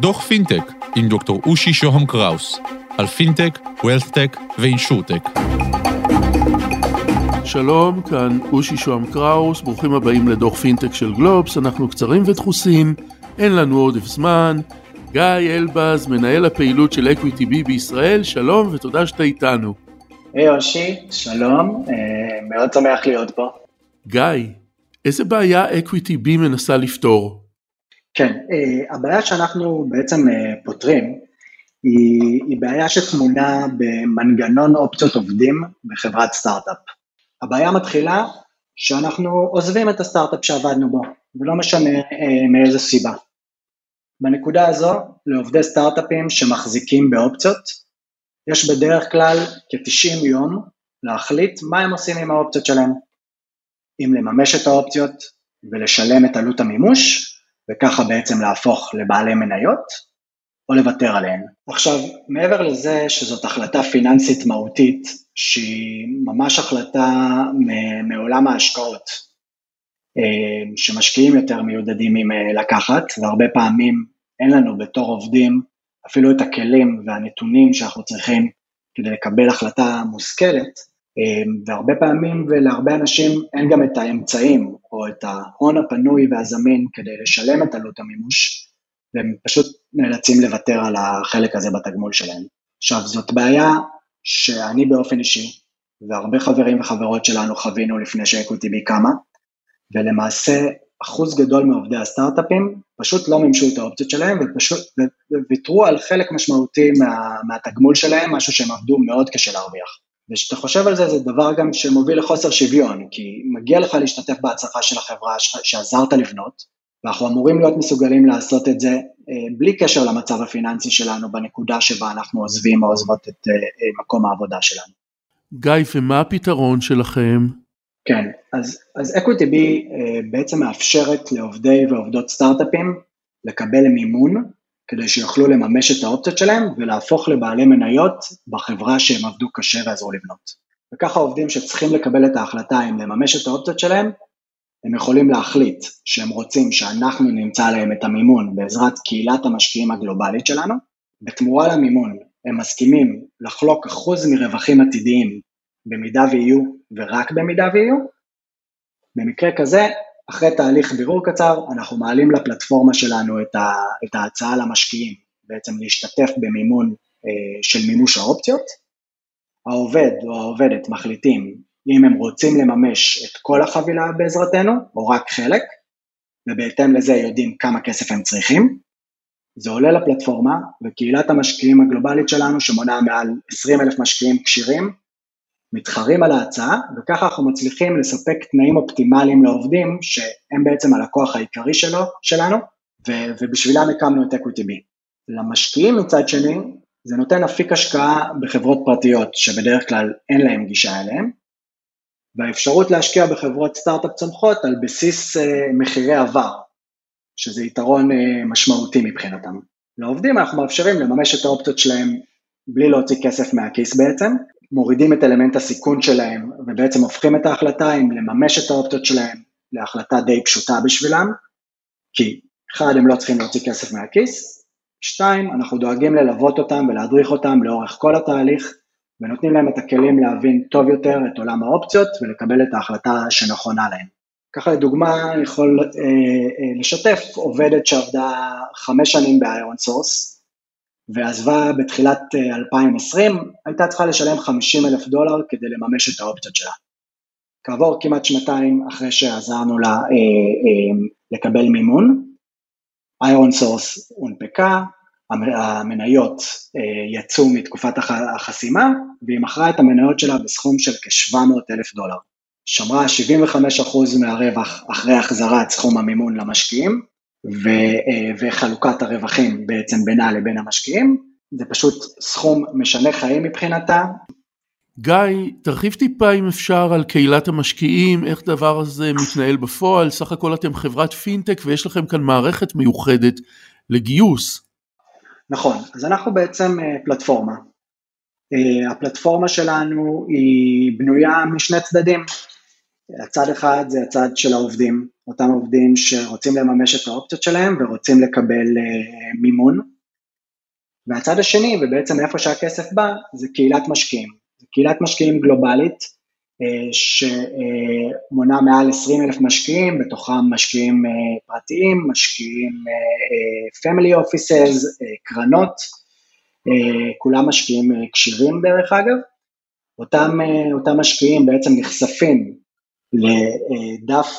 דוח פינטק עם דוקטור אושי שוהם קראוס על פינטק, WealthTech ו InsurTech. שלום, כאן אושי שוהם קראוס, ברוכים הבאים לדוח פינטק של גלובס, אנחנו קצרים ודחוסים, אין לנו עודף זמן. גיא אלבז, מנהל הפעילות של EquityBee בישראל, שלום ותודה שאתה איתנו. היי, אושי, שלום, אה, מאוד שמח להיות פה. גיא, איזה בעיה EquityBee מנסה לפתור? כן, אה, הבעיה שאנחנו בעצם אה, פותרים היא, היא בעיה שטמונה במנגנון אופציות עובדים בחברת סטארט-אפ. הבעיה מתחילה שאנחנו עוזבים את הסטארט-אפ שעבדנו בו, ולא משנה אה, מאיזה סיבה. בנקודה הזו, לעובדי סטארט-אפים שמחזיקים באופציות, יש בדרך כלל כ-90 יום להחליט מה הם עושים עם האופציות שלהם. אם לממש את האופציות ולשלם את עלות המימוש, וככה בעצם להפוך לבעלי מניות, או לוותר עליהן. עכשיו, מעבר לזה שזאת החלטה פיננסית מהותית, שהיא ממש החלטה מעולם ההשקעות, אה, שמשקיעים יותר מיודדים עם אה, לקחת, והרבה פעמים אין לנו בתור עובדים אפילו את הכלים והנתונים שאנחנו צריכים כדי לקבל החלטה מושכלת, והרבה פעמים ולהרבה אנשים אין גם את האמצעים או את ההון הפנוי והזמין כדי לשלם את עלות המימוש, והם פשוט נאלצים לוותר על החלק הזה בתגמול שלהם. עכשיו, זאת בעיה שאני באופן אישי, והרבה חברים וחברות שלנו חווינו לפני שאקוטי קמה, ולמעשה אחוז גדול מעובדי הסטארט-אפים פשוט לא מימשו את האופציות שלהם ופשוט ויתרו על חלק משמעותי מה, מהתגמול שלהם, משהו שהם עבדו מאוד קשה להרוויח. וכשאתה חושב על זה, זה דבר גם שמוביל לחוסר שוויון, כי מגיע לך להשתתף בהצלחה של החברה שעזרת לבנות, ואנחנו אמורים להיות מסוגלים לעשות את זה אה, בלי קשר למצב הפיננסי שלנו בנקודה שבה אנחנו עוזבים או עוזבות את אה, אה, מקום העבודה שלנו. גיא, ומה הפתרון שלכם? כן, אז, אז EquityB בעצם מאפשרת לעובדי ועובדות סטארט-אפים לקבל מימון כדי שיוכלו לממש את האופציות שלהם ולהפוך לבעלי מניות בחברה שהם עבדו קשה ועזרו לבנות. וככה עובדים שצריכים לקבל את ההחלטה אם לממש את האופציות שלהם, הם יכולים להחליט שהם רוצים שאנחנו נמצא להם את המימון בעזרת קהילת המשקיעים הגלובלית שלנו, בתמורה למימון הם מסכימים לחלוק אחוז מרווחים עתידיים במידה ויהיו ורק במידה ויהיו. במקרה כזה, אחרי תהליך בירור קצר, אנחנו מעלים לפלטפורמה שלנו את, ה, את ההצעה למשקיעים, בעצם להשתתף במימון אה, של מימוש האופציות. העובד או העובדת מחליטים אם הם רוצים לממש את כל החבילה בעזרתנו, או רק חלק, ובהתאם לזה יודעים כמה כסף הם צריכים. זה עולה לפלטפורמה, וקהילת המשקיעים הגלובלית שלנו, שמונה מעל 20 אלף משקיעים כשירים, מתחרים על ההצעה, וככה אנחנו מצליחים לספק תנאים אופטימליים לעובדים, שהם בעצם הלקוח העיקרי שלו, שלנו, ו- ובשבילם הקמנו את EquityB. למשקיעים מצד שני, זה נותן אפיק השקעה בחברות פרטיות, שבדרך כלל אין להם גישה אליהם, והאפשרות להשקיע בחברות סטארט-אפ צומחות על בסיס uh, מחירי עבר, שזה יתרון uh, משמעותי מבחינתם. לעובדים אנחנו מאפשרים לממש את האופציות שלהם בלי להוציא כסף מהכיס בעצם, מורידים את אלמנט הסיכון שלהם ובעצם הופכים את ההחלטה אם לממש את האופציות שלהם להחלטה די פשוטה בשבילם, כי אחד, הם לא צריכים להוציא כסף מהכיס, שתיים, אנחנו דואגים ללוות אותם ולהדריך אותם לאורך כל התהליך ונותנים להם את הכלים להבין טוב יותר את עולם האופציות ולקבל את ההחלטה שנכונה להם. ככה לדוגמה אני יכול אה, אה, לשתף עובדת שעבדה חמש שנים ב ironSource ועזבה בתחילת 2020, אה, הייתה צריכה לשלם 50 אלף דולר כדי לממש את האופציות שלה. כעבור כמעט שנתיים אחרי שעזרנו לה אה, אה, לקבל מימון, ironSource הונפקה, המניות אה, יצאו מתקופת החסימה, והיא מכרה את המניות שלה בסכום של כ-700 אלף דולר. שמרה 75% מהרווח אחרי החזרת סכום המימון למשקיעים, ו, אה, וחלוקת הרווחים בעצם בינה לבין המשקיעים, זה פשוט סכום משנה חיים מבחינתה. גיא, תרחיב טיפה אם אפשר על קהילת המשקיעים, איך דבר הזה מתנהל בפועל, סך הכל אתם חברת פינטק ויש לכם כאן מערכת מיוחדת לגיוס. נכון, אז אנחנו בעצם אה, פלטפורמה. אה, הפלטפורמה שלנו היא בנויה משני צדדים. הצד אחד זה הצד של העובדים, אותם עובדים שרוצים לממש את האופציות שלהם ורוצים לקבל מימון. והצד השני, ובעצם איפה שהכסף בא, זה קהילת משקיעים. זו קהילת משקיעים גלובלית, שמונה מעל 20 אלף משקיעים, בתוכם משקיעים אה, פרטיים, משקיעים אה, family offices, אה, קרנות, כולם משקיעים כשירים דרך אגב. אותם, אותם משקיעים בעצם נחשפים לדף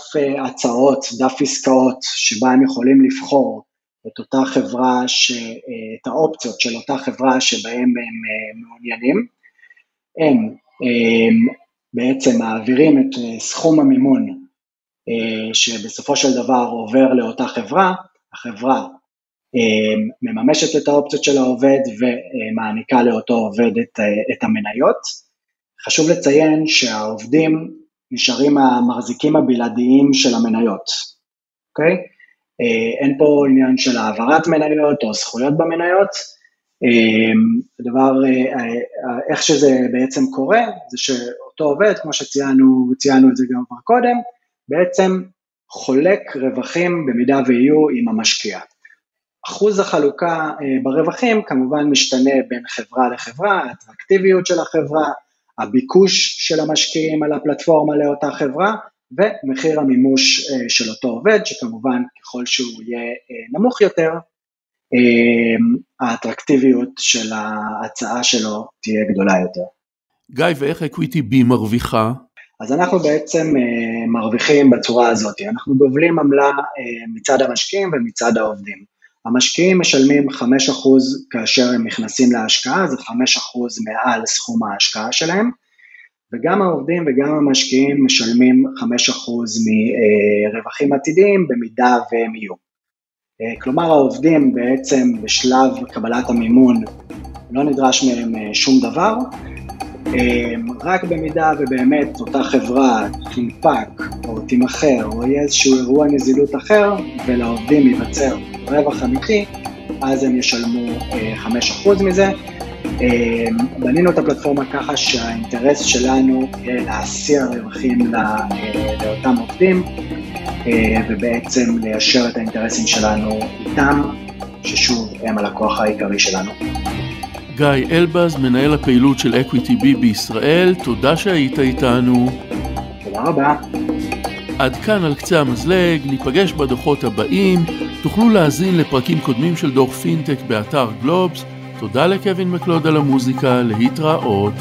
הצעות, דף עסקאות, שבה הם יכולים לבחור את אותה חברה, ש, את האופציות של אותה חברה שבהם הם מעוניינים. הם בעצם מעבירים את אה, סכום המימון אה, שבסופו של דבר עובר לאותה חברה, החברה אה, מממשת את האופציות של העובד ומעניקה לאותו עובד את, את המניות. חשוב לציין שהעובדים נשארים המחזיקים הבלעדיים של המניות, אוקיי? Okay? אין פה עניין של העברת מניות או זכויות במניות, הדבר, איך שזה בעצם קורה, זה שאותו עובד, כמו שציינו ציינו את זה גם כבר קודם, בעצם חולק רווחים במידה ויהיו עם המשקיע. אחוז החלוקה ברווחים כמובן משתנה בין חברה לחברה, האטרקטיביות של החברה, הביקוש של המשקיעים על הפלטפורמה לאותה חברה, ומחיר המימוש של אותו עובד, שכמובן ככל שהוא יהיה נמוך יותר, האטרקטיביות של ההצעה שלו תהיה גדולה יותר. גיא, ואיך אקוויטי בי מרוויחה? אז אנחנו בעצם מרוויחים בצורה הזאת, אנחנו גובלים עמלה מצד המשקיעים ומצד העובדים. המשקיעים משלמים 5% כאשר הם נכנסים להשקעה, זה 5% מעל סכום ההשקעה שלהם, וגם העובדים וגם המשקיעים משלמים 5% מרווחים עתידיים במידה והם יהיו. כלומר העובדים בעצם בשלב קבלת המימון לא נדרש מהם שום דבר, רק במידה ובאמת אותה חברה תונפק או תימכר או יהיה איזשהו אירוע נזילות אחר ולעובדים ייווצר רווח אמיתי, אז הם ישלמו 5% מזה. בנינו את הפלטפורמה ככה שהאינטרס שלנו יהיה להשיא רווחים לאותם עובדים אה, ובעצם ליישר את האינטרסים שלנו איתם, ששוב, הם הלקוח העיקרי שלנו. גיא אלבז, מנהל הפעילות של EquityBee בישראל, תודה שהיית איתנו. תודה רבה. עד כאן על קצה המזלג, ניפגש בדוחות הבאים, תוכלו להאזין לפרקים קודמים של דוח פינטק באתר גלובס. תודה לקווין מקלוד על המוזיקה, להתראות.